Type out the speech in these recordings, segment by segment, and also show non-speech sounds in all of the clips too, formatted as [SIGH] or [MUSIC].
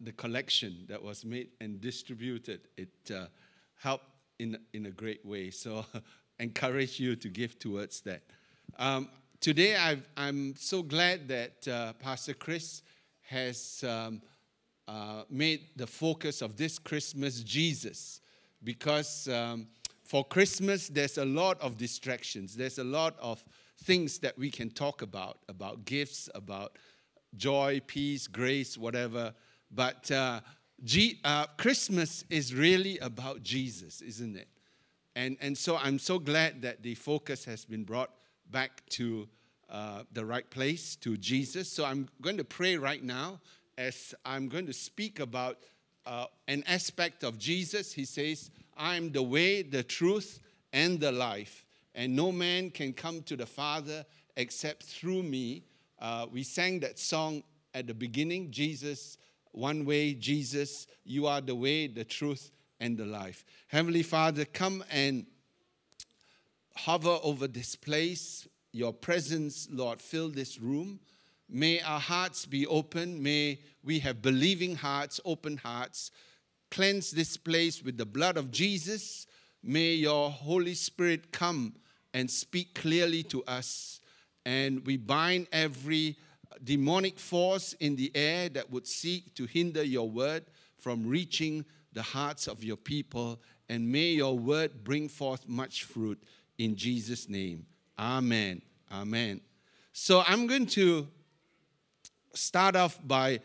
the collection that was made and distributed. It uh, helped in, in a great way. So, [LAUGHS] encourage you to give towards that. Um, today, i am so glad that uh, Pastor Chris has um, uh, made the focus of this Christmas Jesus because um, for Christmas, there's a lot of distractions. There's a lot of things that we can talk about about gifts, about joy, peace, grace, whatever. But uh, G- uh, Christmas is really about Jesus, isn't it? And, and so I'm so glad that the focus has been brought back to uh, the right place, to Jesus. So I'm going to pray right now as I'm going to speak about uh, an aspect of Jesus. He says, I am the way, the truth, and the life and no man can come to the Father except through me. Uh, we sang that song at the beginning Jesus, one way, Jesus, you are the way, the truth, and the life. Heavenly Father, come and hover over this place. Your presence, Lord, fill this room. May our hearts be open. May we have believing hearts, open hearts. Cleanse this place with the blood of Jesus. May your Holy Spirit come and speak clearly to us. And we bind every demonic force in the air that would seek to hinder your word from reaching the hearts of your people. And may your word bring forth much fruit in Jesus' name. Amen. Amen. So I'm going to start off by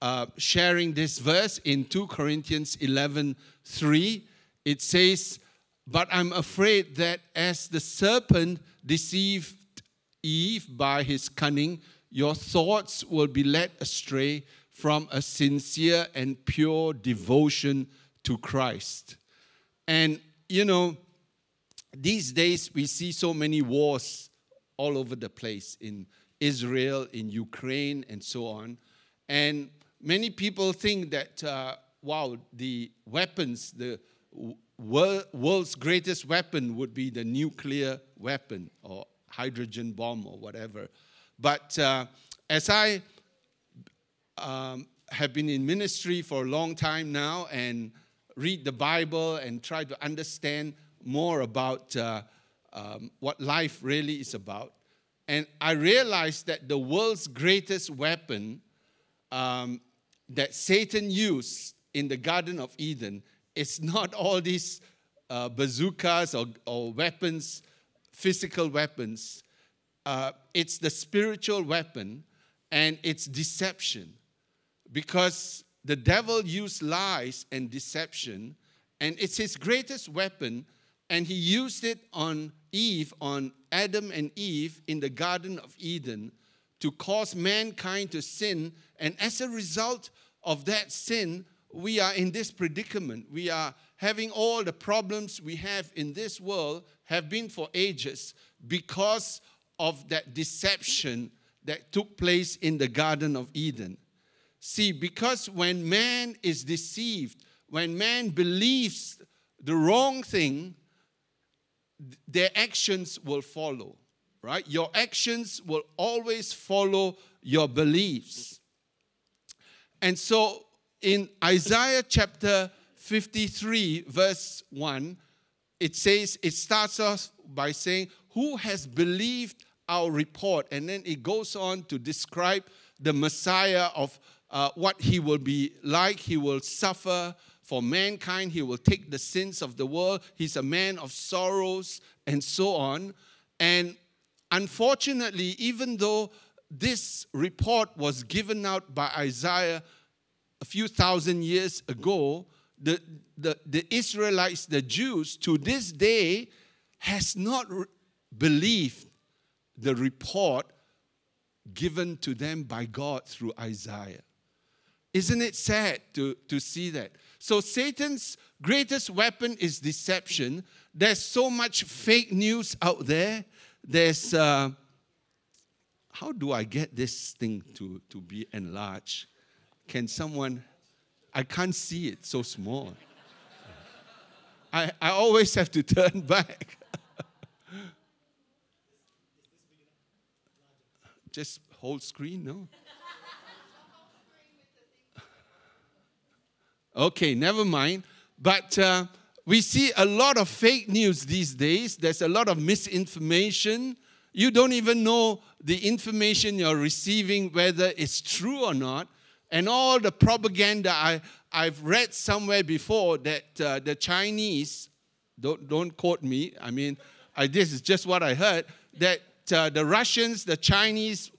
uh, sharing this verse in 2 Corinthians 11 3. It says, but I'm afraid that as the serpent deceived Eve by his cunning, your thoughts will be led astray from a sincere and pure devotion to Christ. And, you know, these days we see so many wars all over the place in Israel, in Ukraine, and so on. And many people think that, uh, wow, the weapons, the world's greatest weapon would be the nuclear weapon or hydrogen bomb or whatever. But uh, as I um, have been in ministry for a long time now and read the Bible and try to understand more about uh, um, what life really is about, and I realized that the world's greatest weapon um, that Satan used in the Garden of Eden is not all these uh, bazookas or, or, weapons, physical weapons. Uh, it's the spiritual weapon and it's deception. Because the devil used lies and deception, and it's his greatest weapon, and he used it on Eve, on Adam and Eve in the Garden of Eden to cause mankind to sin. And as a result of that sin, we are in this predicament. We are having all the problems we have in this world have been for ages because of that deception that took place in the Garden of Eden. See, because when man is deceived, when man believes the wrong thing, their actions will follow, right? Your actions will always follow your beliefs. And so in Isaiah chapter 53, verse 1, it says, it starts off by saying, Who has believed our report? And then it goes on to describe the Messiah of uh, what he will be like. He will suffer for mankind, he will take the sins of the world. He's a man of sorrows, and so on. And unfortunately, even though this report was given out by Isaiah a few thousand years ago, the, the, the Israelites, the Jews, to this day, has not re- believed the report given to them by God through Isaiah. Isn't it sad to, to see that? So, Satan's greatest weapon is deception. There's so much fake news out there. There's, uh, how do I get this thing to, to be enlarged? Can someone, I can't see it so small. I, I always have to [LAUGHS] turn back. Just whole screen, no? Okay, never mind. But uh, we see a lot of fake news these days. There's a lot of misinformation. You don't even know the information you're receiving, whether it's true or not. And all the propaganda, I, I've read somewhere before that uh, the Chinese, don't, don't quote me, I mean, I, this is just what I heard, that uh, the Russians, the Chinese,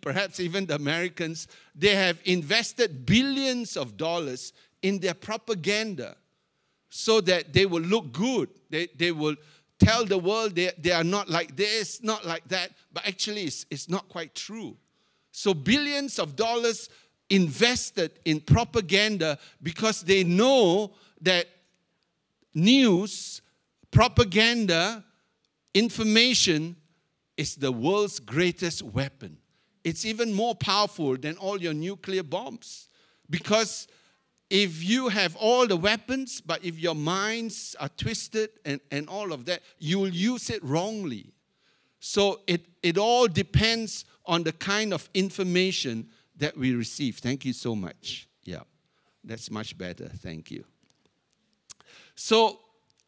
perhaps even the Americans, they have invested billions of dollars in their propaganda so that they will look good. They, they will tell the world they, they are not like this, not like that, but actually it's, it's not quite true. So, billions of dollars invested in propaganda because they know that news, propaganda, information is the world's greatest weapon. It's even more powerful than all your nuclear bombs because if you have all the weapons, but if your minds are twisted and, and all of that, you will use it wrongly. So it, it all depends on the kind of information that we receive. Thank you so much. Yeah, that's much better. Thank you. So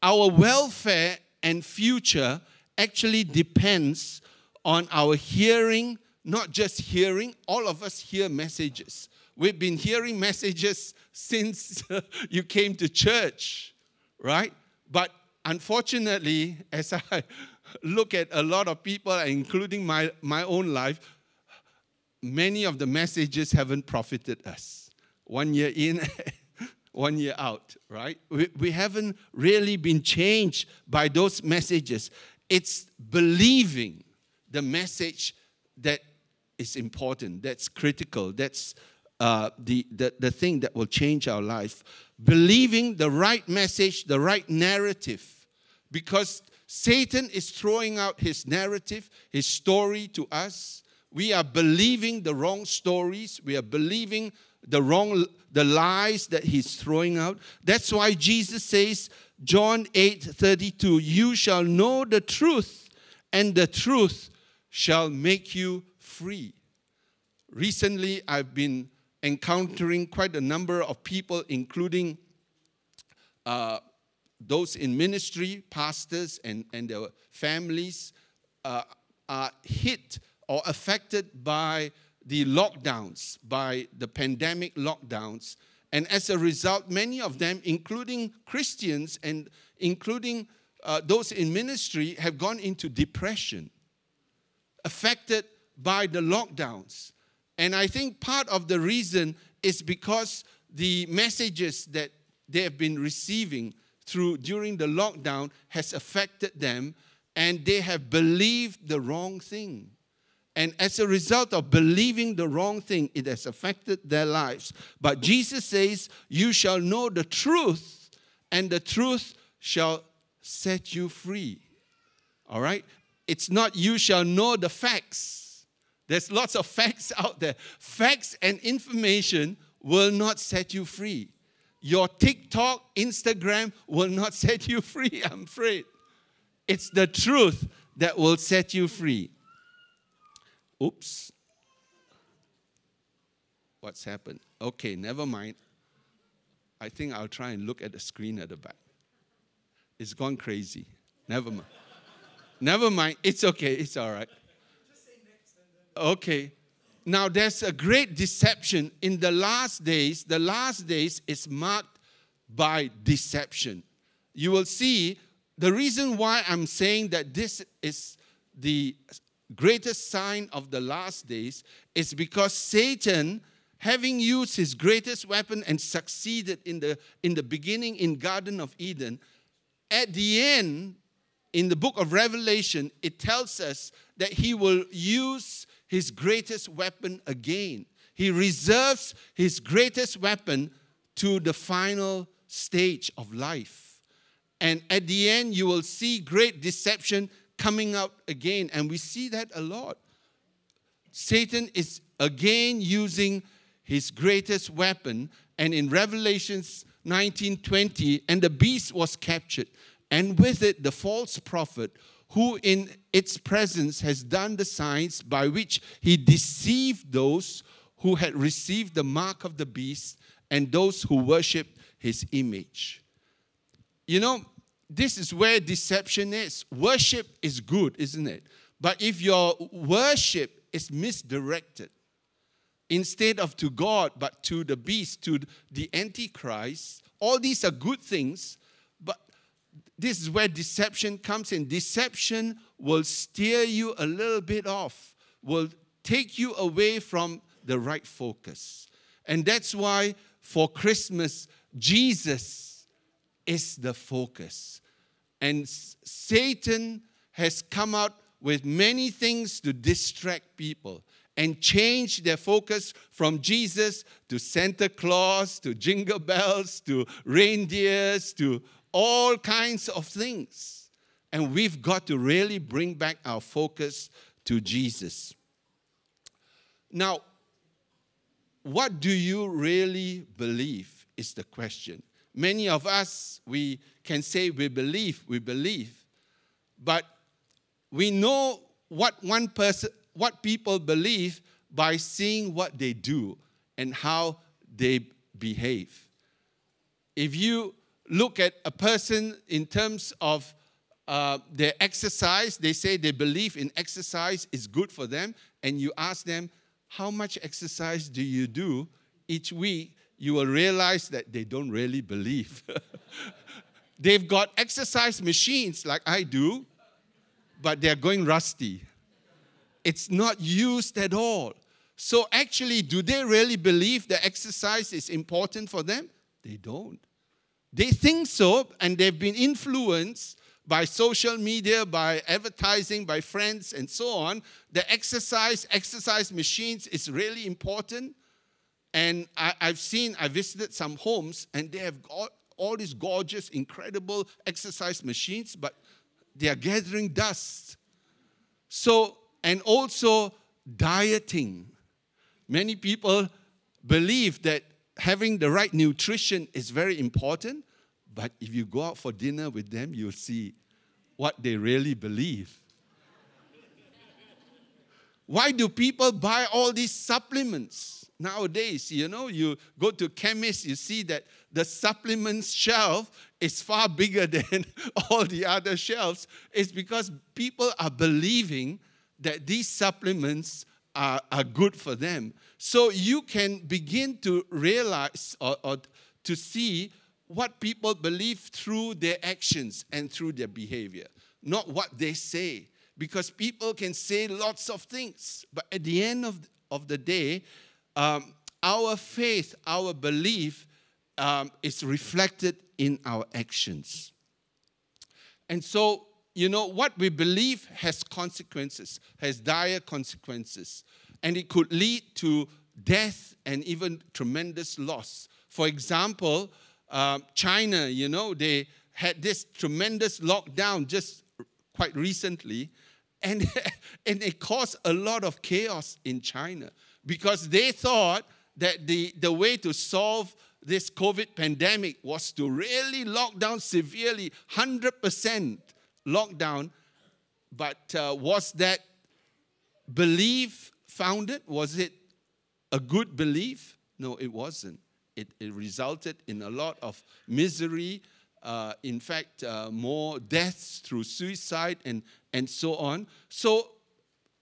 our welfare and future actually depends on our hearing, not just hearing, all of us hear messages. We've been hearing messages since [LAUGHS] you came to church, right? But unfortunately, as [LAUGHS] I look at a lot of people, including my, my own life, many of the messages haven't profited us. One year in, [LAUGHS] one year out, right? We, we haven't really been changed by those messages. It's believing the message that is important, that's critical, that's uh, the, the, the thing that will change our life. Believing the right message, the right narrative. Because Satan is throwing out his narrative, his story to us. We are believing the wrong stories. We are believing the wrong the lies that he's throwing out. That's why Jesus says, John 8 32, you shall know the truth, and the truth shall make you free. Recently, I've been encountering quite a number of people, including uh, those in ministry, pastors, and, and their families, uh, are hit or affected by the lockdowns, by the pandemic lockdowns. And as a result, many of them, including Christians and including uh, those in ministry, have gone into depression, affected by the lockdowns. And I think part of the reason is because the messages that they have been receiving through during the lockdown has affected them and they have believed the wrong thing. And as a result of believing the wrong thing, it has affected their lives. But Jesus says, You shall know the truth, and the truth shall set you free. All right? It's not you shall know the facts there's lots of [LAUGHS] facts out there. Facts and information will not set you free. Your TikTok, Instagram will not [LAUGHS] set you free, I'm afraid. It's the truth that will set you free. Oops. What's happened? Okay, never mind. I think I'll try and look at the screen at the back. It's gone crazy. Never mind. never mind. It's okay. It's all right. Okay. Now there's a great deception in the last days. The last days is marked by deception. You will see the reason why I'm saying that this is the greatest sign of the last days is because Satan having used his greatest weapon and succeeded in the in the beginning in garden of eden at the end in the book of revelation it tells us that he will use his greatest weapon again. He reserves his greatest weapon to the final stage of life. And at the end, you will see great deception coming out again. And we see that a lot. Satan is again using his greatest weapon. And in Revelations 19:20, and the beast was captured, and with it the false prophet who in its presence has done the signs by which he deceived those who had received the mark of the beast and those who worshipped his image. You know, this is where deception is. Worship is good, isn't it? But if your worship is misdirected, instead of to God, but to the beast, to the Antichrist, all these are good things, but this is where deception comes in. Deception will steer you a little bit off, will take you away from the right focus. And that's why for Christmas, Jesus is the focus. And Satan has come out with many things to distract people and change their focus from Jesus to Santa Claus to jingle bells to reindeers to all kinds of things. And we've got to really bring back our focus to Jesus. Now, what do you really believe is the question. Many of us, we can say we believe, we believe, but we know what one person, what people believe by seeing what they do and how they behave. If you look at a person in terms of uh, their exercise, they say they believe in exercise is good for them, and you ask them, How much exercise do you do each week? You will realize that they don't really believe. [LAUGHS] They've got exercise machines like I do, but they're going rusty. It's not used at all. So, actually, do they really believe that exercise is important for them? They don't. They think so, and they've been influenced by social media, by advertising, by friends, and so on. The exercise, exercise machines is really important. And I, have seen, I visited some homes, and they have got all these gorgeous, incredible exercise machines, but they are gathering dust. So, and also dieting. Many people believe that having the right nutrition is very important, but if you go out for dinner with them, you'll see what they really believe. Why do people buy all these supplements nowadays? You know, you go to chemist, you see that the supplements shelf is far bigger [LAUGHS] than all the other shelves. It's because people are believing that these supplements are, are good for them. So you can begin to realize or, or to see what people believe through their actions and through their behavior, not what they say. Because people can say lots of things, but at the end of, of the day, um, our faith, our belief um, is reflected in our actions. And so, you know, what we believe has consequences, has dire consequences, and it could lead to death and even tremendous loss. For example, um, China, you know, they had this tremendous lockdown just quite recently, and, [LAUGHS] and it caused a lot of chaos in China because they thought that the, the way to solve this COVID pandemic was to really lock down severely, 100% lockdown. But uh, was that belief founded? Was it a good belief? No, it wasn't. It, it resulted in a lot of misery, uh, in fact, uh, more deaths through suicide and, and so on. So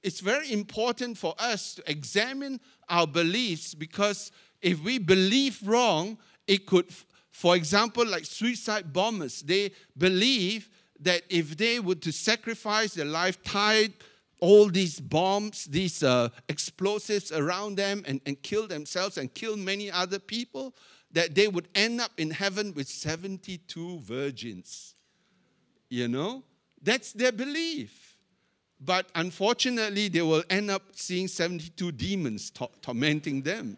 it's very important for us to examine our beliefs because if we believe wrong, it could, for example, like suicide bombers, they believe that if they were to sacrifice their life, tied all these bombs, these uh, explosives around them, and, and kill themselves and kill many other people, that they would end up in heaven with 72 virgins. You know? That's their belief. But unfortunately, they will end up seeing 72 demons to- tormenting them.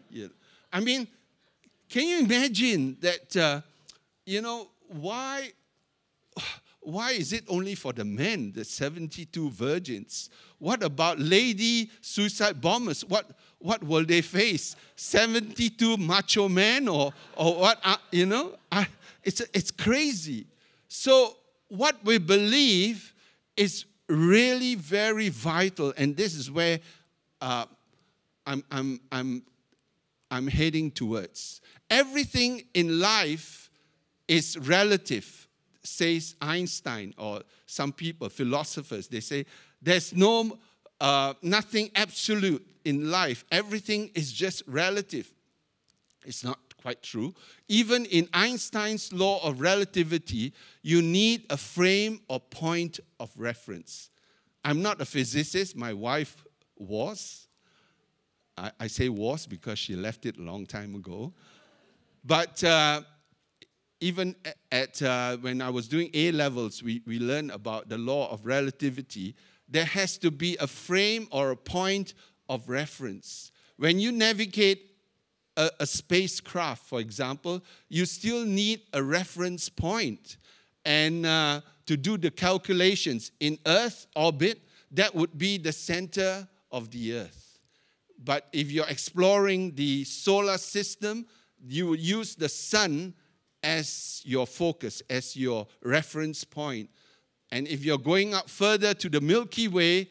I mean, can you imagine that, uh, you know, why, [SIGHS] why is it only for the men, the 72 virgins? What about lady suicide bombers? What, what will they face? 72 macho men or, or what? Uh, you know, I, it's, it's crazy. So, what we believe is really very vital. And this is where uh, I'm, I'm, I'm, I'm heading towards. everything in life is relative, says Einstein, or some people, philosophers. They say there's no uh, nothing absolute in life. Everything is just relative. It's not quite true. Even in Einstein's law of relativity, you need a frame or point of reference. I'm not a physicist, my wife was. I, I say was because she left it a long time ago. But uh, even at uh, when I was doing A levels, we, we learned about the law of relativity. There has to be a frame or a point of reference. When you navigate a, a spacecraft, for example, you still need a reference point. And uh, to do the calculations in Earth orbit, that would be the center of the Earth. But if you're exploring the solar system, you would use the sun as your focus, as your reference point. And if you're going up further to the Milky Way,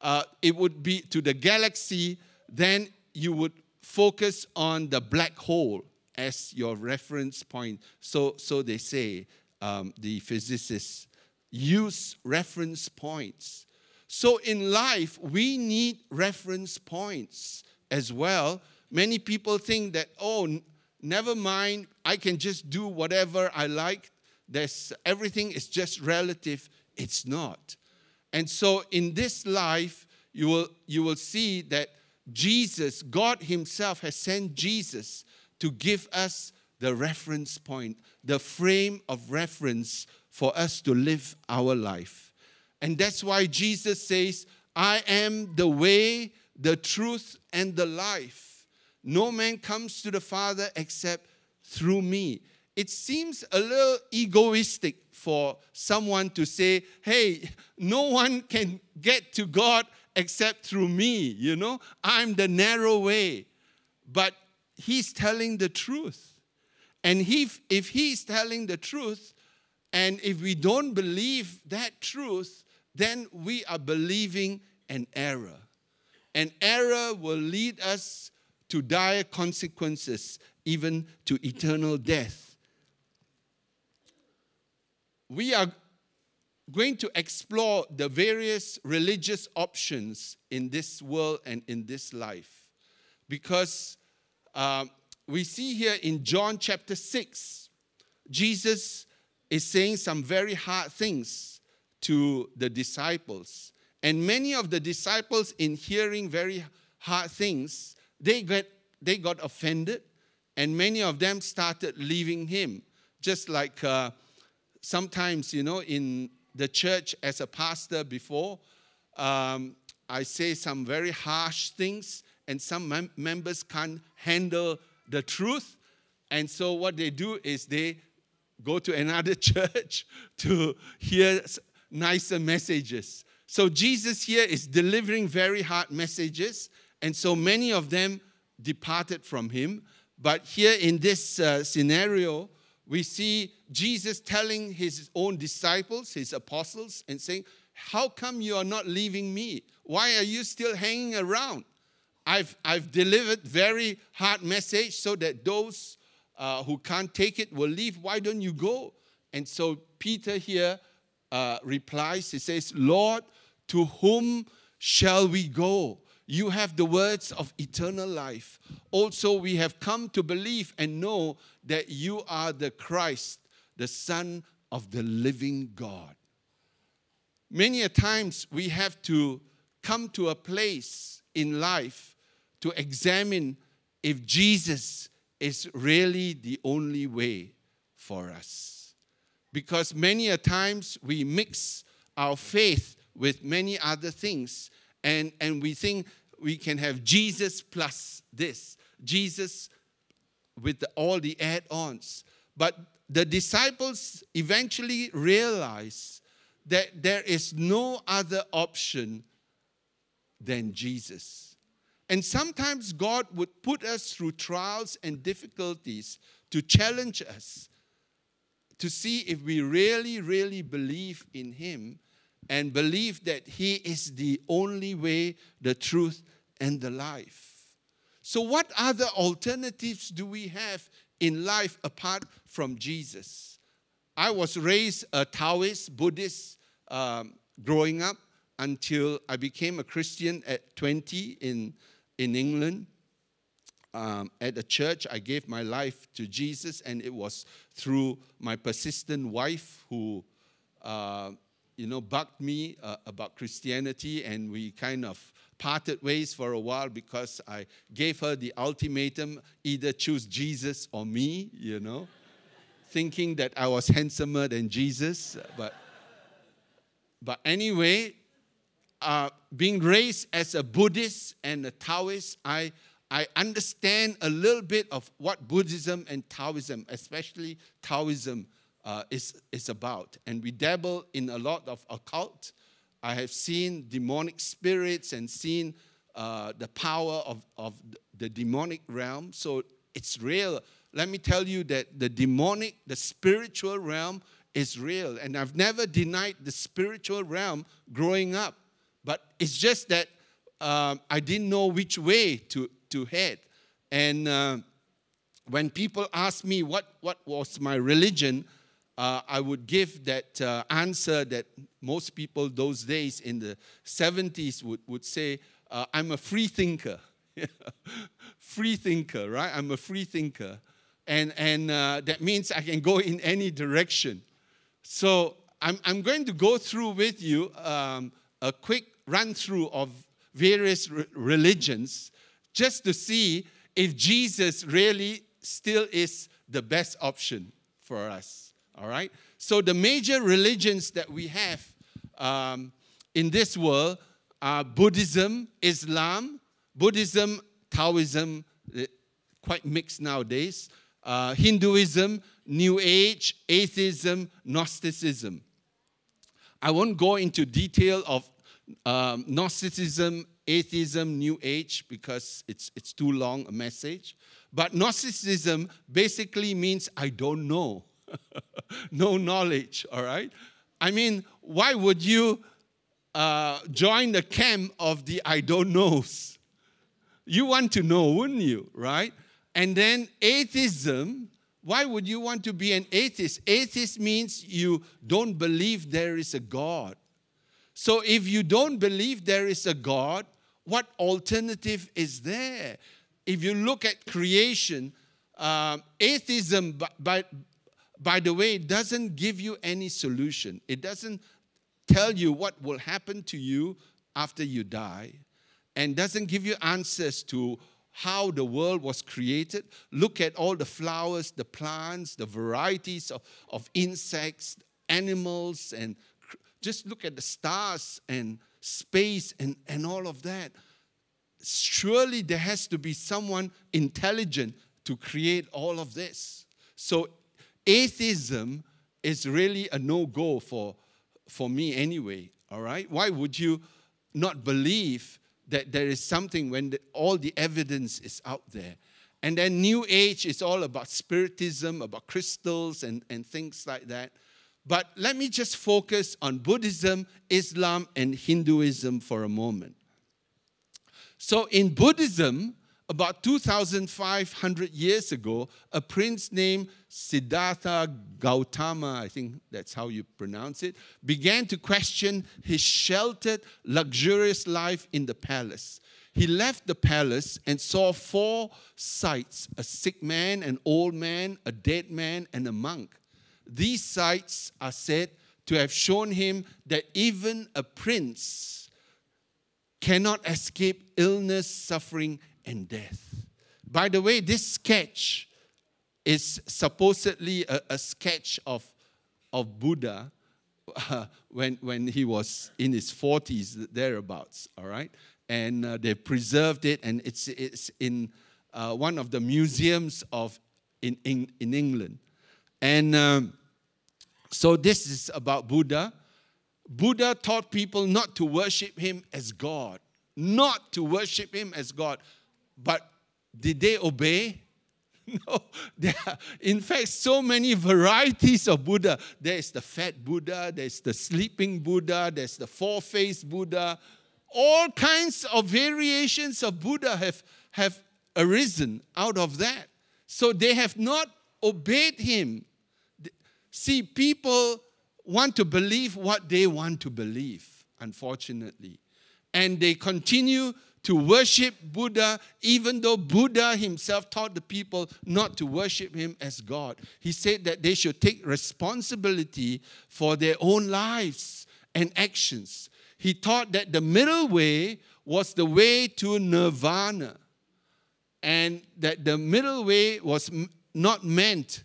uh, it would be to the galaxy, then you would focus on the black hole as your reference point. So, so they say, um, the physicists use reference points. So in life, we need reference points as well. Many people think that, oh, never mind, I can just do whatever I like. There's, everything is just relative. It's not. And so in this life, you will, you will see that Jesus, God Himself, has sent Jesus to give us the reference point, the frame of reference for us to live our life. And that's why Jesus says, I am the way, the truth, and the life. No man comes to the Father except through me. It seems a little egoistic for someone to say, hey, [LAUGHS] no one can get to God except through me, you know? I'm the narrow way. But he's telling the truth. And he, if he's telling the truth, and if we don't believe that truth, then we are believing an error. An error will lead us to dire consequences, even to eternal death. We are going to explore the various religious options in this world and in this life because um, we see here in John chapter 6, Jesus is saying some very hard things to the disciples. And many of the disciples, in hearing very hard things, they got, they got offended, and many of them started leaving him. Just like uh, sometimes, you know, in the church as a pastor before, um, I say some very harsh things, and some mem- members can't handle the truth. And so, what they do is they go to another [LAUGHS] church to hear nicer messages. So, Jesus here is delivering very hard messages, and so many of them departed from him. But here in this uh, scenario, we see Jesus telling his own disciples, his apostles, and saying, How come you are not leaving me? Why are you still hanging around? I've, I've delivered very hard message so that those uh, who can't take it will leave. Why don't you go? And so Peter here uh, replies, he says, Lord, to whom shall we go? You have the words of eternal life. Also, we have come to believe and know that you are the Christ, the Son of the living God. Many a times we have to come to a place in life to examine if Jesus is really the only way for us. Because many a times we mix our faith with many other things and, and we think we can have Jesus plus this, Jesus with all the add ons. But the disciples eventually realize that there is no other option than Jesus. And sometimes God would put us through trials and difficulties to challenge us to see if we really, really believe in Him and believe that He is the only way, the truth, and the life. So, what other alternatives do we have in life apart from Jesus. I was raised a Taoist, Buddhist um, growing up until I became a Christian at 20 in, in England. Um, at a church, I gave my life to Jesus, and it was through my persistent wife who, uh, you know, bugged me uh, about Christianity, and we kind of parted ways for a while because I gave her the ultimatum either choose Jesus or me, you know, thinking that I was handsomer than Jesus. But, but anyway, uh, being raised as a Buddhist and a Taoist, I, I understand a little bit of what Buddhism and Taoism, especially Taoism, uh, is, is about. And we dabble in a lot of occult I have seen demonic spirits and seen uh, the power of, of the demonic realm. So it's real. Let me tell you that the demonic, the spiritual realm is real. And I've never denied the spiritual realm growing up. But it's just that um, I didn't know which way to, to head. And uh, when people ask me what, what was my religion, uh, I would give that uh, answer that most people those days in the 70s would, would say, uh, I'm a free thinker. [LAUGHS] free thinker, right? I'm a free thinker. And, and uh, that means I can go in any direction. So I'm, I'm going to go through with you um, a quick run through of various re- religions just to see if Jesus really still is the best option for us. All right? So, the major religions that we have um, in this world are Buddhism, Islam, Buddhism, Taoism, eh, quite mixed nowadays, uh, Hinduism, New Age, atheism, Gnosticism. I won't go into detail of um, Gnosticism, atheism, New Age, because it's, it's too long a message. But Gnosticism basically means I don't know. No knowledge, all right? I mean, why would you uh, join the camp of the I don't knows? You want to know, wouldn't you, right? And then atheism, why would you want to be an atheist? Atheist means you don't believe there is a God. So if you don't believe there is a God, what alternative is there? If you look at creation, um, atheism, by, by, by the way, it doesn't give you any solution. It doesn't tell you what will happen to you after you die and doesn't give you answers to how the world was created. Look at all the flowers, the plants, the varieties of, of insects, animals, and just look at the stars and space and, and all of that. Surely there has to be someone intelligent to create all of this. So atheism is really a no go for, for me anyway, all right? Why would you not believe that there is something when the, all the evidence is out there? And then New Age is all about spiritism, about crystals, and, and things like that. But let me just focus on Buddhism, Islam, and Hinduism for a moment. So in Buddhism, about 2,500 years ago, a prince named Siddhartha Gautama, I think that's how you pronounce it, began to question his sheltered, luxurious life in the palace. He left the palace and saw four sights a sick man, an old man, a dead man, and a monk. These sights are said to have shown him that even a prince cannot escape illness, suffering, and death. By the way, this sketch is supposedly a, a sketch of, of Buddha uh, [LAUGHS] when, when he was in his 40s, thereabouts, all right? And uh, they preserved it, and it's, it's in uh, one of the museums of in, in, in England. And um, so this is about Buddha. Buddha taught people not to worship him as God, not to worship him as God, but did they obey? [LAUGHS] No, there are, in fact, so many varieties of Buddha. There is the fat Buddha, there's the sleeping Buddha, there's the four faced Buddha. All kinds of variations of Buddha have, have arisen out of that. So they have not obeyed him. See, people want to believe what they want to believe, unfortunately. And they continue to worship Buddha, even though Buddha himself taught the people not to worship him as God. He said that they should take responsibility for their own lives and actions. He taught that the middle way was the way to nirvana, and that the middle way was not meant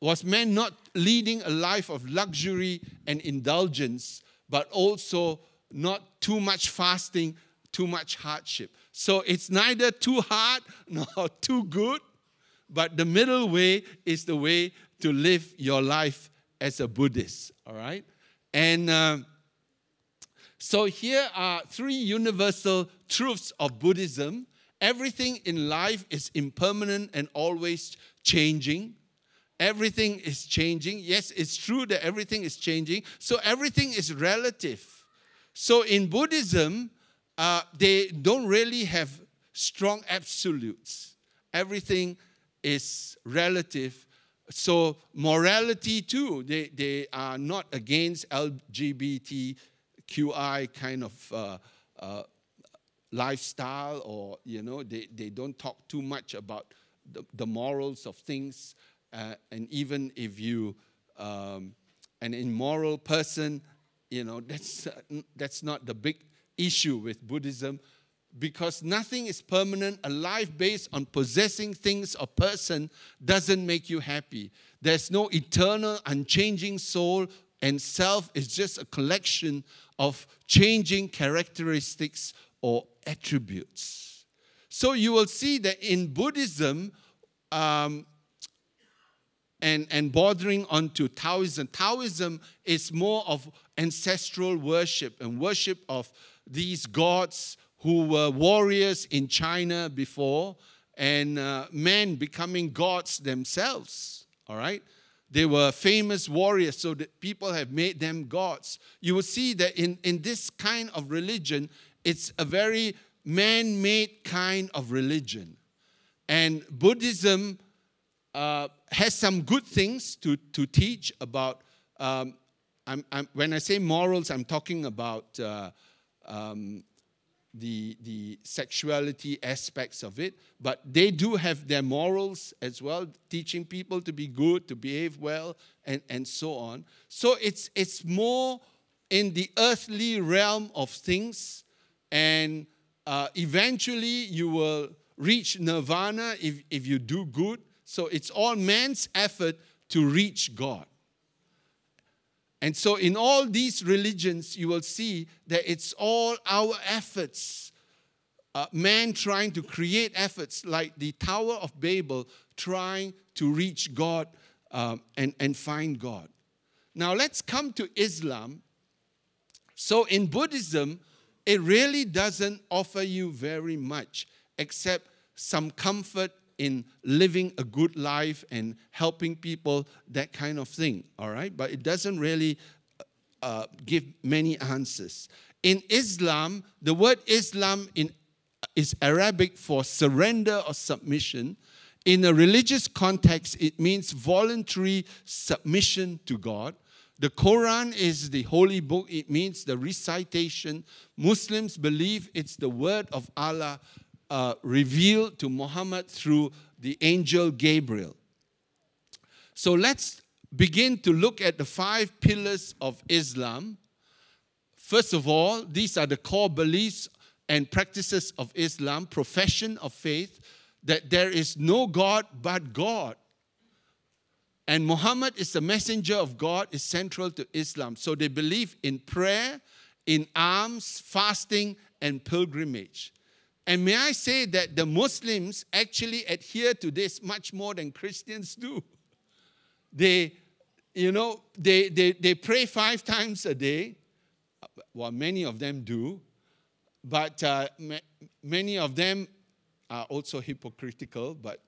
was meant not leading a life of luxury and indulgence, but also not too much fasting, too much hardship. So it's neither too hard [LAUGHS] nor too good, but the middle way is the way to live your life as a Buddhist, all right? And uh, so here are three universal truths of Buddhism. Everything in life is impermanent and always changing. Everything is changing. Yes, it's true that everything is changing. So everything is relative. So in Buddhism, uh, they don't really have strong absolutes. Everything is relative. So morality too, they, they are not against LGBTQI kind of uh, uh, lifestyle or, you know, they, they don't talk too much about the, the morals of things. Uh, and even if you um, an immoral person, you know, that's, uh, that's not the big issue with Buddhism because nothing is permanent. A life based on possessing things or person doesn't make you happy. There's no eternal, unchanging soul, and self is just a collection of changing characteristics or attributes. So you will see that in Buddhism, um, and, and bordering onto Taoism. Taoism is more of ancestral worship and worship of these gods who were warriors in China before and uh, men becoming gods themselves. All right? They were famous warriors, so that people have made them gods. You will see that in, in this kind of religion, it's a very man made kind of religion. And Buddhism uh, has some good things to, to teach about. Um, I'm, I'm, when I say morals, I'm talking about uh, um, the, the sexuality aspects of it, but they do have their morals as well, teaching people to be good, to behave well, and, and so on. So it's, it's more in the earthly realm of things, and uh, eventually you will reach nirvana if, if you do good so it's all man's effort to reach God. And so, in all these religions, you will see that it's all our efforts. Uh, man trying to create efforts like the Tower of Babel, trying to reach God um, and, and find God. Now, let's come to Islam. So, in Buddhism, it really doesn't offer you very much except some comfort in living a good life and helping people, that kind of thing, all right? But it doesn't really uh, give many answers. In Islam, the word Islam in, is Arabic for surrender or submission. In a religious context, it means voluntary submission to God. The Quran is the holy book, it means the recitation. Muslims believe it's the word of Allah uh, revealed to Muhammad through the angel Gabriel. So let's begin to look at the five pillars of Islam. First of all, these are the core beliefs and practices of Islam, profession of faith that there is no God but God. And Muhammad is the messenger of God, is central to Islam. So they believe in prayer, in alms, fasting, and pilgrimage. And may I say that the Muslims actually adhere to this much more than Christians do. They, you know, they, they, they pray five times a day. Well, many of them do. But uh, many of them are also hypocritical. But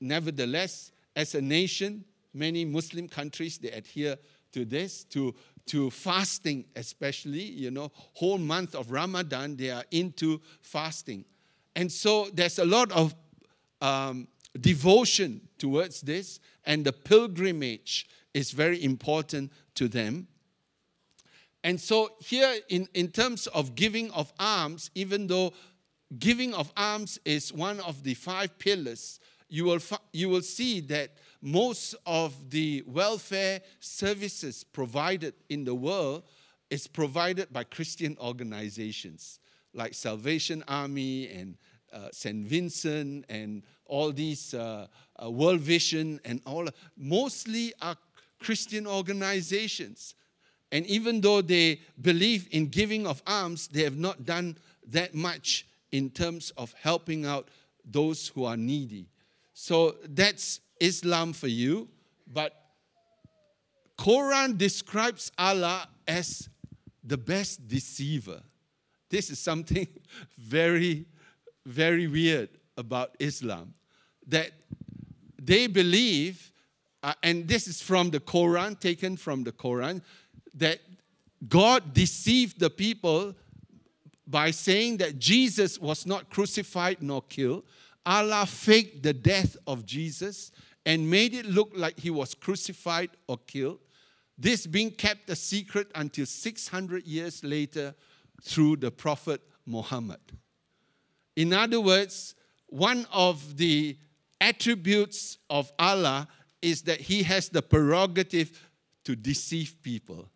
nevertheless, as a nation, many Muslim countries, they adhere to this, to to fasting, especially, you know, whole month of Ramadan, they are into fasting. And so there's a lot of um, devotion towards this, and the pilgrimage is very important to them. And so, here in, in terms of giving of alms, even though giving of alms is one of the five pillars, you will, you will see that most of the welfare services provided in the world is provided by Christian organizations like Salvation Army and uh, St. Vincent and all these uh, uh, World Vision and all, mostly are Christian organizations. And even though they believe in giving of alms, they have not done that much in terms of helping out those who are needy. So that's Islam for you. But Quran describes Allah as the best deceiver. This is something [LAUGHS] very, very weird about Islam. That they believe, uh, and this is from the Quran, taken from the Quran, that God deceived the people by saying that Jesus was not crucified nor killed. Allah faked the death of Jesus and made it look like he was crucified or killed. This being kept a secret until 600 years later through the Prophet Muhammad. In other words, one of the attributes of Allah is that He has the prerogative to deceive people.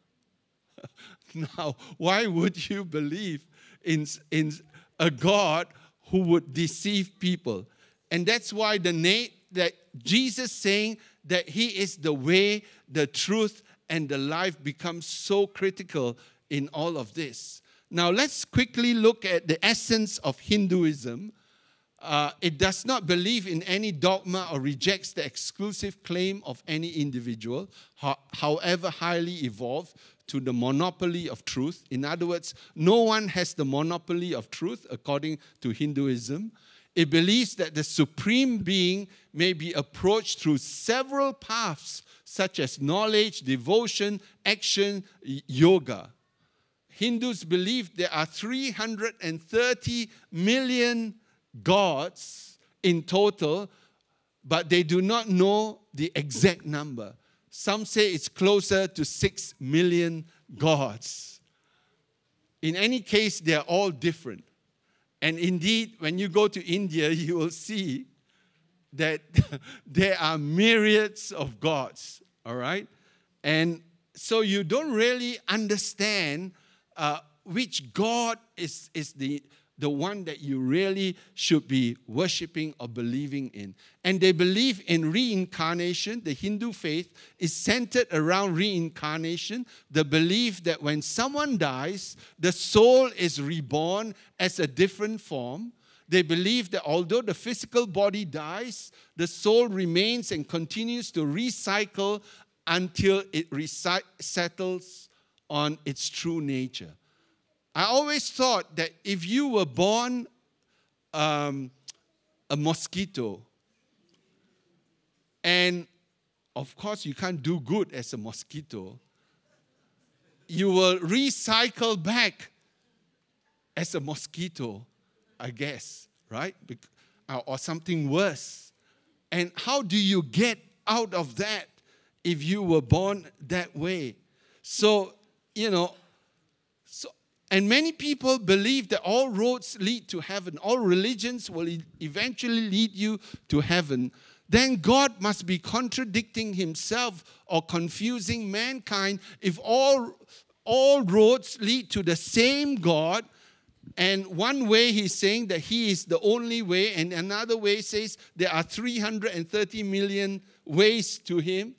[LAUGHS] now, why would you believe in, in a God who would deceive people? And that's why the name that Jesus saying that He is the way, the truth, and the life becomes so critical in all of this. Now, let's quickly look at the essence of Hinduism. Uh, it does not believe in any dogma or rejects the exclusive claim of any individual, ho- however highly evolved, to the monopoly of truth. In other words, no one has the monopoly of truth according to Hinduism. It believes that the supreme being may be approached through several paths, such as knowledge, devotion, action, yoga. Hindus believe there are 330 million gods in total, but they do not know the exact number. Some say it's closer to 6 million gods. In any case, they're all different. And indeed, when you go to India, [LAUGHS] you will see that [LAUGHS] there are myriads of gods, all right? And so you don't really understand uh, which God is, is the, the one that you really should be worshiping or believing in. And they believe in reincarnation. The Hindu faith is centered around reincarnation, the belief that when someone dies, the soul is reborn as a different form. They believe that although the physical body dies, the soul remains and continues to recycle until it settles on its true nature. I always thought that if you were born um, a mosquito, and of course you can't do good as a mosquito, you will recycle back as a mosquito, I guess, right? Or something worse. And how do you get out of that if you were born that way? So you know, and many people believe that all roads lead to heaven, all religions will eventually lead you to heaven. Then God must be contradicting himself or confusing mankind if all, all roads lead to the same God. And one way he's saying that he is the only way, and another way says there are 330 million ways to him.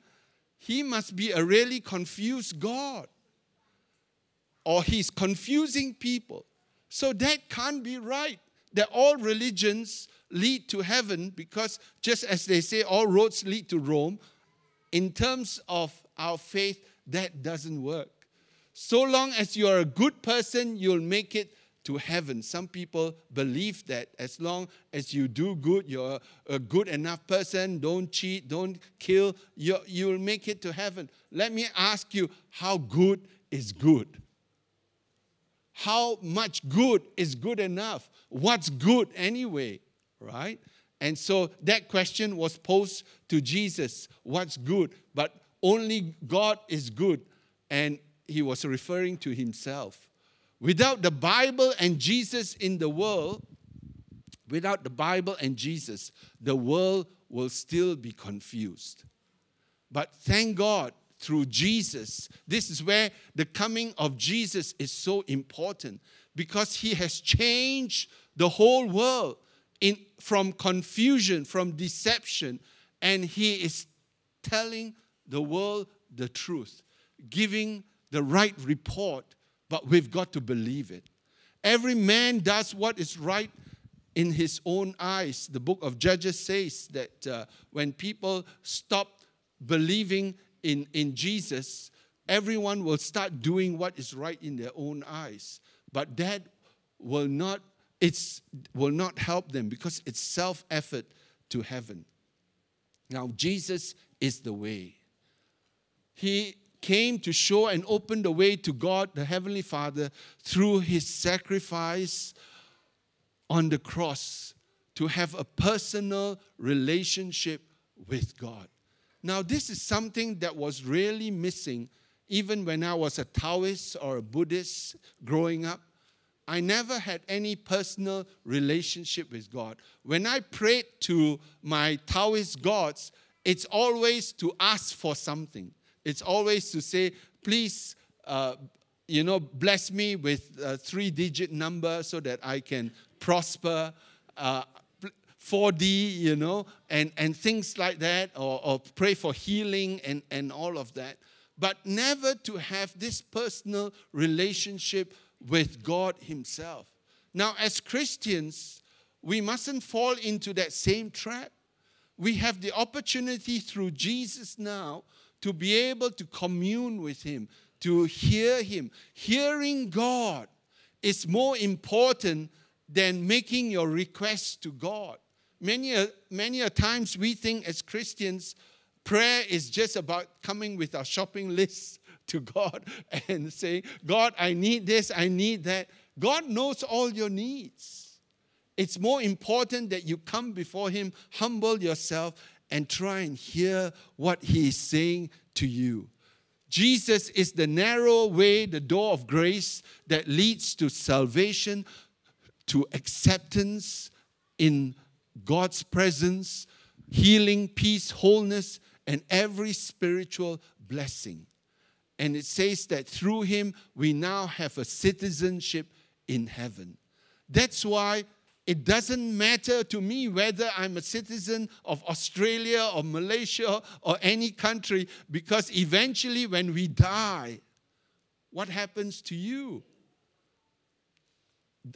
He must be a really confused God or he's confusing people. So that can't be right. That all religions lead to heaven because just as they say all roads lead to Rome, in terms of our faith, that doesn't work. So long as you're a good person, you'll make it to heaven. Some people believe that as long as you do good, you're a good enough person, don't cheat, don't kill, you'll make it to heaven. Let me ask you how good is good? How much good is good enough? What's good anyway, right? And so that question was posed to Jesus what's good? But only God is good. And he was referring to himself. Without the Bible and Jesus in the world, without the Bible and Jesus, the world will still be confused. But thank God through Jesus, this is where the coming of Jesus is so important because he has changed the whole world in, from confusion, from deception, and he is telling the world the truth, giving the right report, but we've got to believe it. Every man does what is right in his own eyes. The book of Judges says that uh, when people stop believing in, in Jesus, everyone will start doing what is right in their own eyes. But that will not, it's, will not help them because it's self effort to heaven. Now, Jesus is the way. He came to show and open the way to God, the Heavenly Father, through his sacrifice on the cross to have a personal relationship with God. Now, this is something that was really missing even when I was a Taoist or a Buddhist growing up. I never had any personal relationship with God. When I prayed to my Taoist gods, it's always to ask for something. It's always to say, please, uh, you know, bless me with a three digit number so that I can prosper. Uh, 4D, you know, and, and things like that, or, or pray for healing and, and all of that. But never to have this personal relationship with God Himself. Now, as Christians, we mustn't fall into that same trap. We have the opportunity through Jesus now to be able to commune with Him, to hear Him. Hearing God is more important than making your request to God. Many many a times we think as Christians, prayer is just about coming with our shopping [LAUGHS] list to God [LAUGHS] and saying, God, I need this, I need that. God knows all your needs. It's more important that you come before Him, humble yourself, and try and hear what He is saying to you. Jesus is the narrow way, the door of grace that leads to salvation, to acceptance in God's presence, healing, peace, wholeness, and every spiritual blessing. And it says that through him we now have a citizenship in heaven. That's why it doesn't matter to me whether I'm a citizen of Australia or Malaysia or any country, because eventually when we die, what happens to you?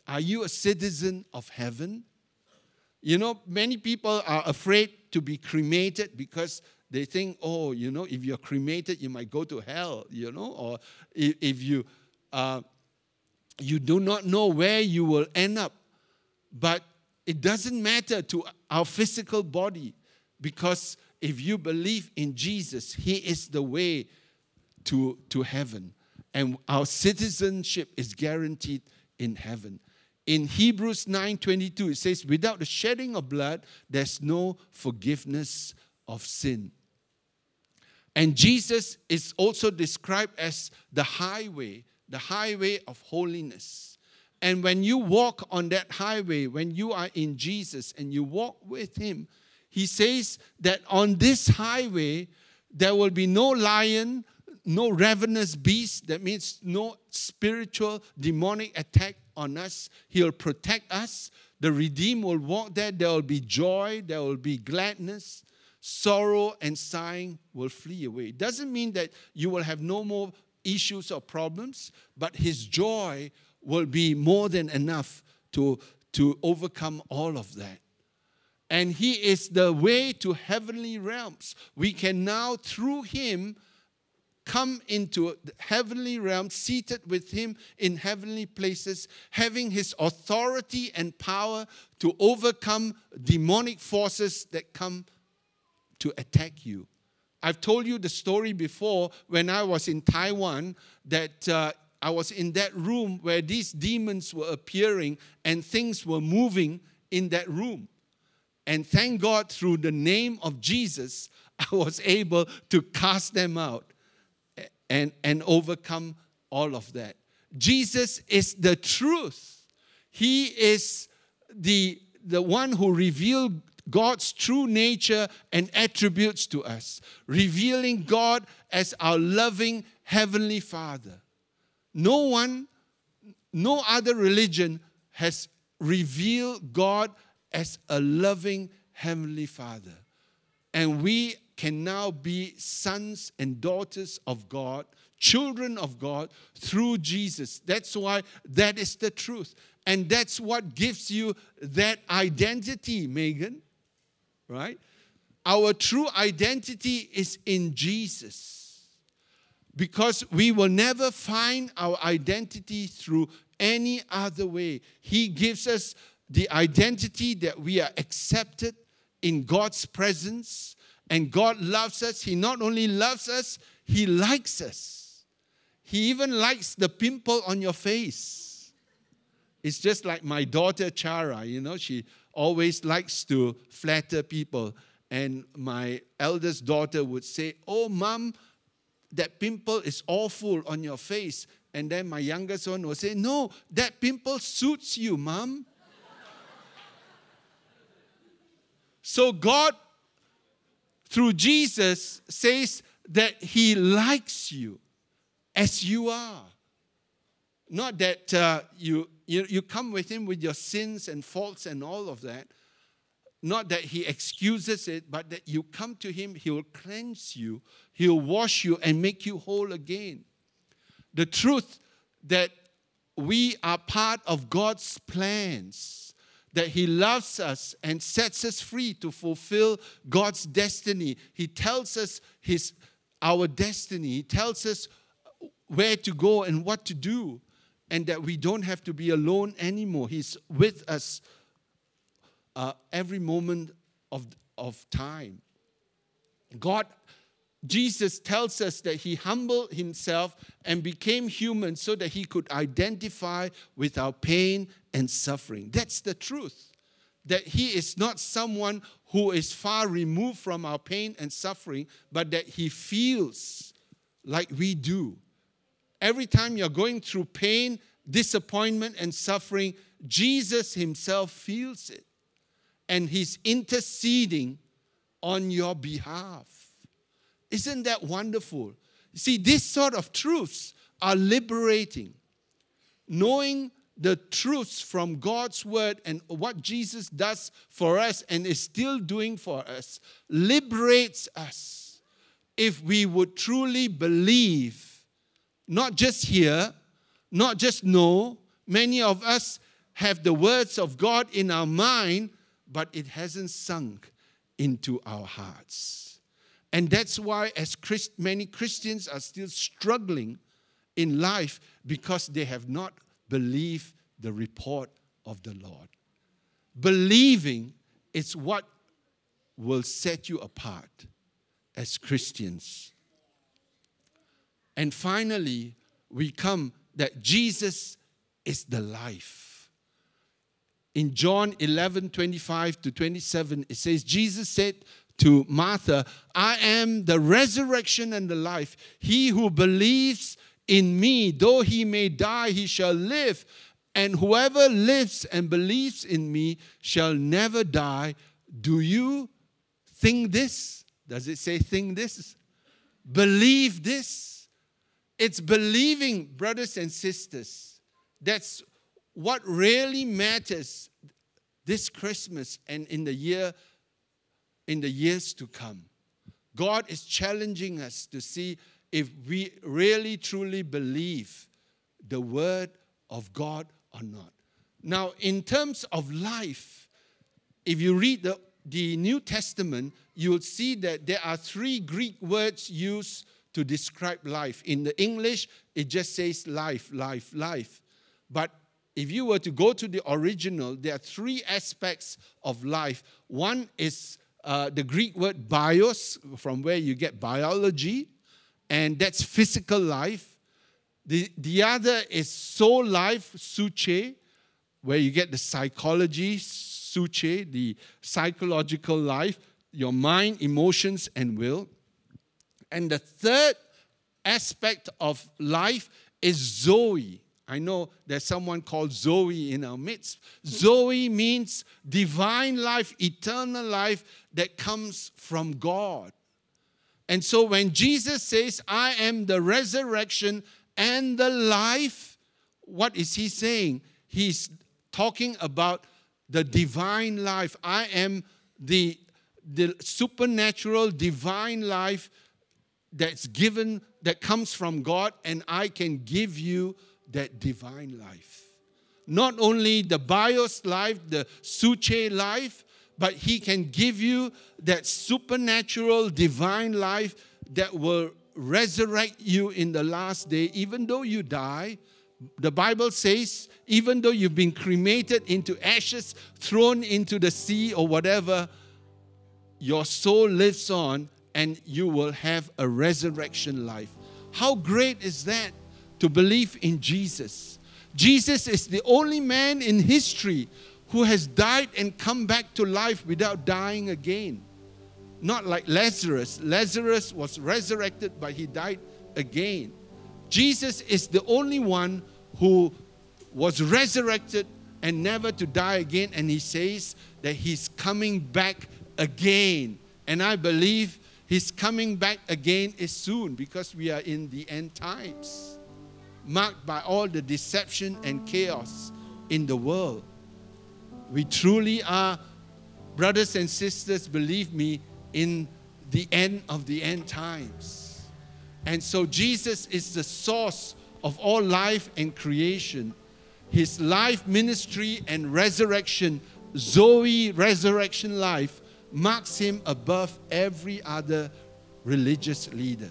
Are you a citizen of heaven? You know, many people are afraid to be cremated because they think, oh, you know, if you're cremated, you might go to hell, you know, or if, if you uh, you do not know where you will end up. But it doesn't matter to our physical body because if you believe in Jesus, He is the way to, to heaven. And our citizenship is guaranteed in heaven. In Hebrews 9:22 it says without the shedding of blood there's no forgiveness of sin. And Jesus is also described as the highway, the highway of holiness. And when you walk on that highway, when you are in Jesus and you walk with him, he says that on this highway there will be no lion, no ravenous beast, that means no spiritual demonic attack on us. He'll protect us. The redeemed will walk there. There will be joy, there will be gladness. Sorrow and sighing will flee away. It doesn't mean that you will have no more issues or problems, but His joy will be more than enough to, to overcome all of that. And He is the way to heavenly realms. We can now, through Him, come into the heavenly realm, seated with him in heavenly places, having his authority and power to overcome demonic forces that come to attack you. I've told you the story before when I was in Taiwan that uh, I was in that room where these demons were appearing and things were moving in that room. And thank God through the name of Jesus, [LAUGHS] I was able to cast them out and, and overcome all of that. Jesus is the truth. He is the, the one who revealed God's true nature and attributes to us, revealing God as our loving Heavenly Father. No one, no other religion has revealed God as a loving Heavenly Father. And we can now be sons and daughters of God, children of God through Jesus. That's why that is the truth. And that's what gives you that identity, Megan right? Our true identity is in Jesus. Because we will never find our identity through any other way. He gives us the identity that we are accepted in God's presence and God loves us. He not only loves us, He likes us. He even likes the pimple on your face. It's just like my daughter Chara, you know, she always likes to flatter people. And my eldest daughter would say, Oh, mom, that pimple is awful on your face. And then my youngest one would say, No, that pimple suits you, mom. so God, through Jesus, says that He likes you as you are. Not that uh, you you, you come with him with your sins and faults and all of that. Not that he excuses it, but that you come to him, he will cleanse you, he'll wash you and make you whole again. The truth that we are part of God's plans, that He loves us and sets us free to fulfill God's destiny. He tells us his, our destiny, He tells us where to go and what to do and that we don't have to be alone anymore. He's with us uh, every moment of, of time. God, Jesus tells us that He humbled Himself and became human so that He could identify with our pain and suffering. That's the truth. That He is not someone who is far removed from our pain and suffering, but that He feels like we do Every time you're going through pain, disappointment, and suffering, Jesus Himself feels it. And He's interceding on your behalf. Isn't that wonderful? See, these sort of truths are liberating. Knowing the truths from God's word and what Jesus does for us and is still doing for us liberates us if we would truly believe not just hear, not just know. Many of us have the words of God in our mind, but it hasn't sunk into our hearts. And that's why, as Christ, many Christians are still struggling in life because they have not believed the report of the Lord. Believing is what will set you apart as Christians. And finally, we come that Jesus is the life. In John 11 25 to 27, it says, Jesus said to Martha, I am the resurrection and the life. He who believes in me, though he may die, he shall live. And whoever lives and believes in me shall never die. Do you think this? Does it say think this? Believe this? It's believing, brothers and sisters. That's what really matters this Christmas and in the year in the years to come. God is challenging us to see if we really truly believe the word of God or not. Now, in terms of life, if you read the, the New Testament, you'll see that there are three Greek words used to describe life. In the English, it just says life, life, life. But if you were to go to the original, there are three aspects of life. One is uh, the Greek word bios, from where you get biology, and that's physical life. The, the other is soul life, psuche, where you get the psychology, psuche, the psychological life, your mind, emotions, and will. And the third aspect of life is Zoe. I know there's someone called Zoe in our midst. Zoe means divine life, eternal life that comes from God. And so when Jesus says, I am the resurrection and the life, what is he saying? He's talking about the divine life. I am the, the supernatural divine life that's given, that comes from God, and I can give you that divine life. Not only the bios life, the psuche life, but He can give you that supernatural divine life that will resurrect you in the last day, even though you die. The Bible says, even though you've been cremated into ashes, thrown into the sea or whatever, your soul lives on and you will have a resurrection life. How great is that to believe in Jesus? Jesus is the only man in history who has died and come back to life without dying again. Not like Lazarus. Lazarus was resurrected, but he died again. Jesus is the only one who was resurrected and never to die again. And he says that he's coming back again. And I believe his coming back again is soon because we are in the end times, marked by all the deception and chaos in the world. We truly are, brothers and sisters, believe me, in the end of the end times. And so Jesus is the source of all life and creation. His life, ministry, and resurrection, Zoe resurrection life, marks him above every other religious leader.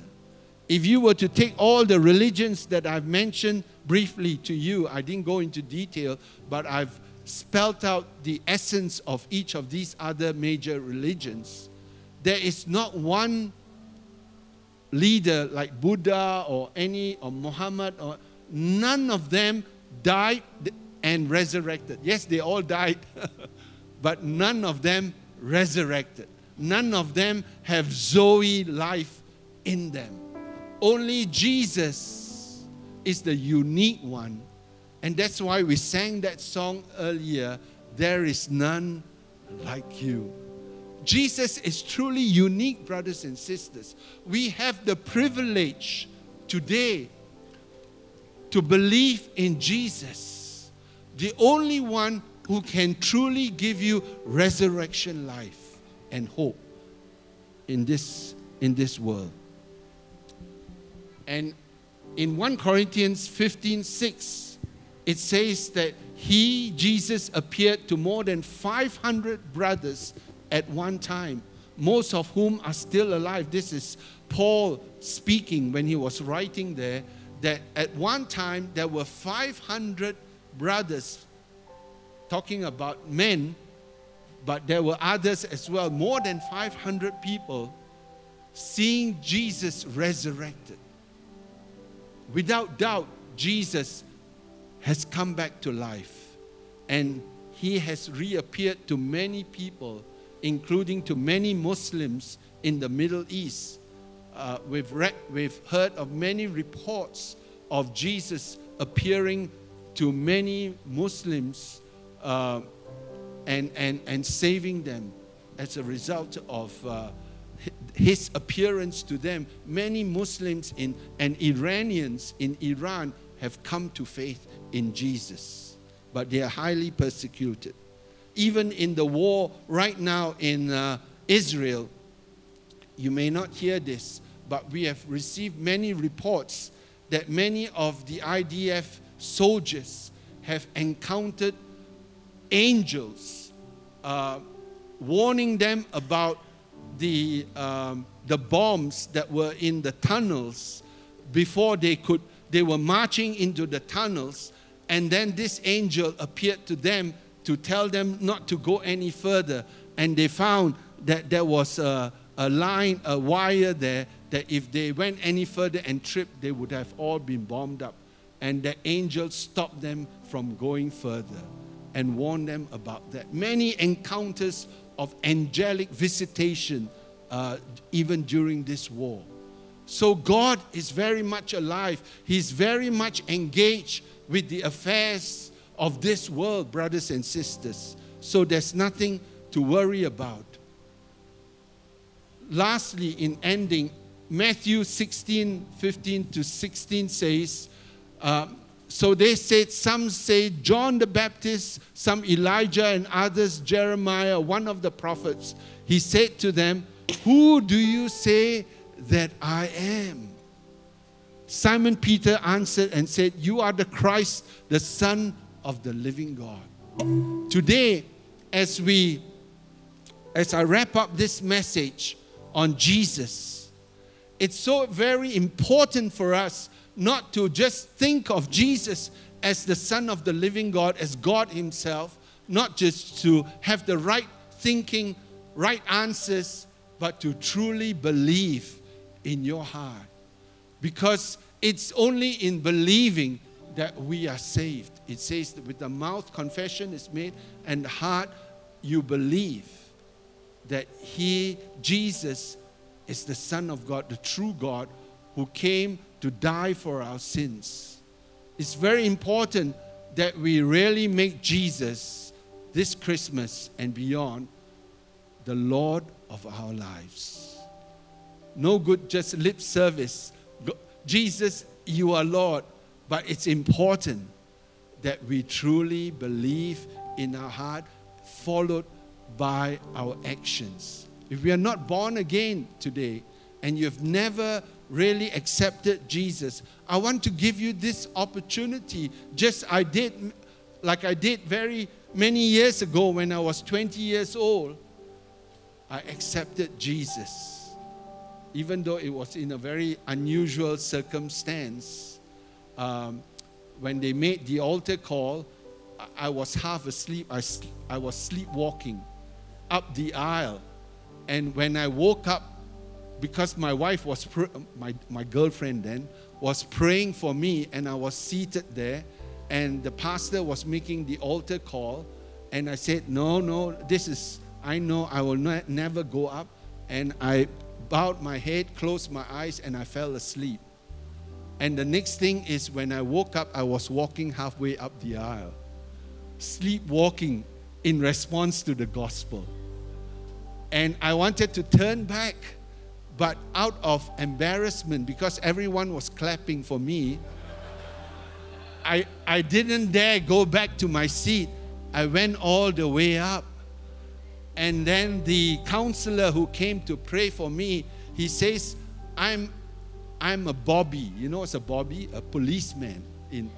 If you were to take all the religions that I've mentioned briefly to you, I didn't go into detail, but I've spelt out the essence of each of these other major religions. There is not one leader like Buddha or any or Muhammad or none of them died and resurrected. Yes, they all died, [LAUGHS] but none of them resurrected. None of them have Zoe life in them. Only Jesus is the unique one. And that's why we sang that song earlier There is none like you. Jesus is truly unique, brothers and sisters. We have the privilege today to believe in Jesus, the only one who can truly give you resurrection life and hope in this, in this world. And in 1 Corinthians 15 6, it says that he, Jesus, appeared to more than 500 brothers at one time, most of whom are still alive. This is Paul speaking when he was writing there that at one time there were 500 brothers talking about men, but there were others as well, more than 500 people seeing Jesus resurrected. Without doubt, Jesus has come back to life and he has reappeared to many people, including to many Muslims in the Middle East. Uh, we've, we've heard of many reports of Jesus appearing to many Muslims uh, and, and, and saving them as a result of uh, his appearance to them. Many Muslims in, and Iranians in Iran have come to faith in Jesus, but they are highly persecuted. Even in the war right now in uh, Israel, you may not hear this, but we have received many reports that many of the IDF soldiers have encountered angels uh, warning them about the, um, the bombs that were in the tunnels before they could they were marching into the tunnels. And then this angel appeared to them to tell them not to go any further. And they found that there was a, a line a wire there that if they went any further and tripped they would have all been bombed up. And the angel stopped them from going further and warned them about that. Many encounters of angelic visitation, uh, even during this war. So God is very much alive. He's very much engaged with the affairs of this world, brothers and sisters. So there's nothing to worry about. Lastly, in ending, Matthew 16 15 to 16 says, uh, So they said, some say John the Baptist, some Elijah, and others Jeremiah, one of the prophets. He said to them, Who do you say that I am? Simon Peter answered and said, You are the Christ, the Son of the living God. Today, as we as I wrap up this message on Jesus, it's so very important for us not to just think of Jesus as the Son of the living God, as God Himself, not just to have the right thinking, right answers, but to truly believe in your heart. Because it's only in believing that we are saved. It says that with the mouth confession is made and the heart you believe that He, Jesus, is the Son of God, the true God, who came to die for our sins. It's very important that we really make Jesus this Christmas and beyond the Lord of our lives. No good just lip service. Jesus, you are Lord. But it's important that we truly believe in our heart, followed by our actions. If we are not born again today and you've never really accepted Jesus, I want to give you this opportunity. Just I did, like I did very many years ago when I was 20 years old, I accepted Jesus. Even though it was in a very unusual circumstance, um, when they made the altar call, I was half asleep. I, I was sleepwalking up the aisle. And when I woke up, because my wife was, pr- my, my girlfriend then, was praying for me, and I was seated there, and the pastor was making the altar call, and I said, No, no, this is, I know I will not, never go up. And I bowed my head, closed my eyes, and I fell asleep. And the next thing is when I woke up, I was walking halfway up the aisle, sleepwalking in response to the gospel. And I wanted to turn back, but out of embarrassment, because everyone was clapping for me, I, I didn't dare go back to my seat. I went all the way up. And then the counselor who came to pray for me, he says, I'm, I'm a Bobby. You know what's a Bobby? A policeman in,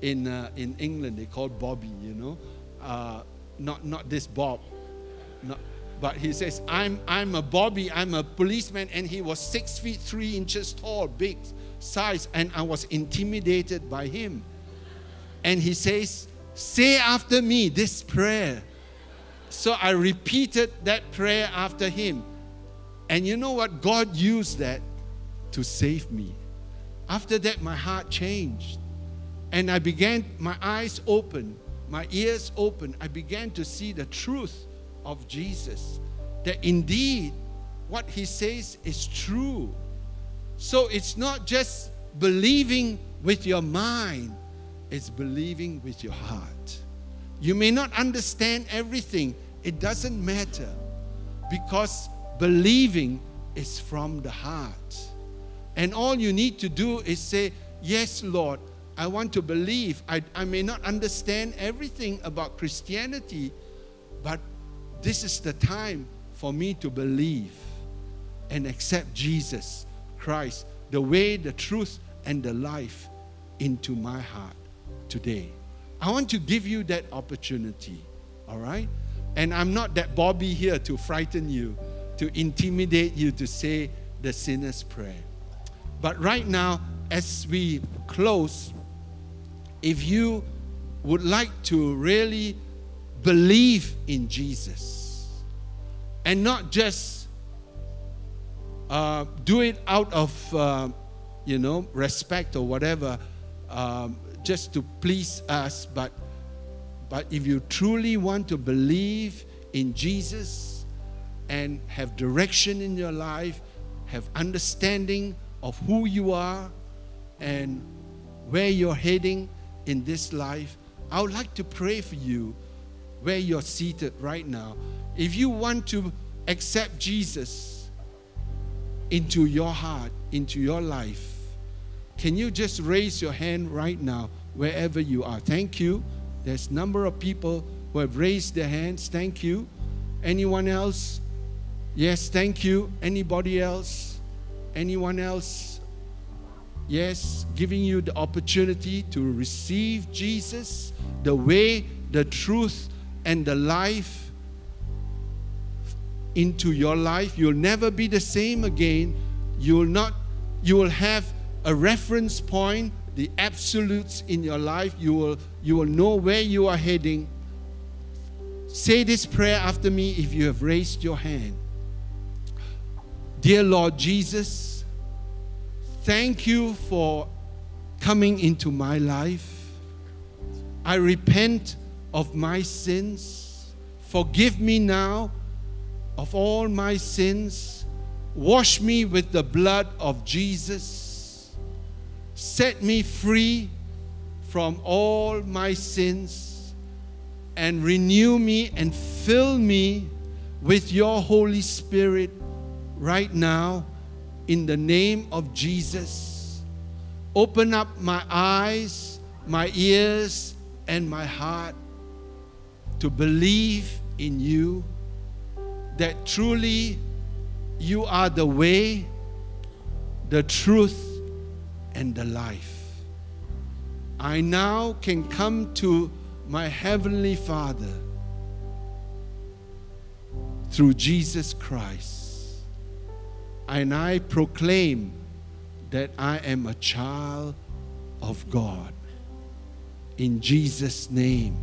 in, uh, in England. They call Bobby, you know. Uh, not, not this Bob. Not, but he says, I'm, I'm a Bobby, I'm a policeman, and he was six feet three inches tall, big size, and I was intimidated by him. And he says, Say after me this prayer. So I repeated that prayer after him. And you know what? God used that to save me. After that, my heart changed. And I began, my eyes open, my ears open. I began to see the truth of Jesus. That indeed what he says is true. So it's not just believing with your mind, it's believing with your heart. You may not understand everything, it doesn't matter because believing is from the heart. And all you need to do is say, Yes, Lord, I want to believe. I, I may not understand everything about Christianity, but this is the time for me to believe and accept Jesus Christ, the way, the truth, and the life into my heart today. I want to give you that opportunity, all right? And I'm not that Bobby here to frighten you, to intimidate you to say the sinner's prayer. But right now, as we close, if you would like to really believe in Jesus. And not just uh, do it out of, uh, you know, respect or whatever, um, just to please us, but But if you truly want to believe in Jesus and have direction in your life, have understanding of who you are and where you're heading in this life, I would like to pray for you where you're seated right now. If you want to accept Jesus into your heart, into your life, can you just raise your hand right now wherever you are? Thank you. There's a number of people who have raised their hands. Thank you. Anyone else? Yes, thank you. Anybody else? Anyone else? Yes, giving you the opportunity to receive Jesus, the way, the truth, and the life into your life. You'll never be the same again. You will not, you will have a reference point, the absolutes in your life. You will, you will know where you are heading. Say this prayer after me if you have raised your hand. Dear Lord Jesus, thank you for coming into my life. I repent of my sins. Forgive me now of all my sins. Wash me with the blood of Jesus. Set me free from all my sins and renew me and fill me with your Holy Spirit right now in the name of Jesus. Open up my eyes, my ears, and my heart to believe in you that truly you are the way, the truth, and the life. I now can come to my Heavenly Father through Jesus Christ. And I proclaim that I am a child of God. In Jesus' name,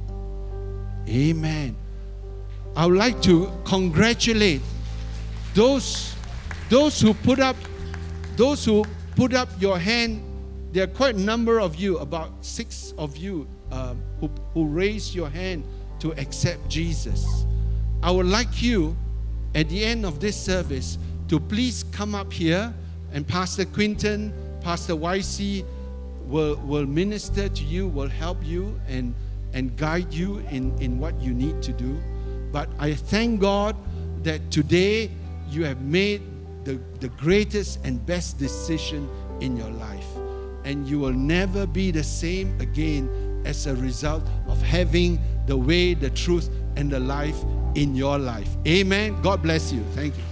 amen. I would like to congratulate those, those who put up those who put up your hand. There are quite a number of you, about six of you, um, who, who raised your hand to accept Jesus. I would like you at the end of this service to please come up here and Pastor Quinton, Pastor YC will, will minister to you, will help you and, and guide you in, in what you need to do. But I thank God that today you have made the, the greatest and best decision in your life. And you will never be the same again as a result of having the way, the truth, and the life in your life. Amen. God bless you. Thank you.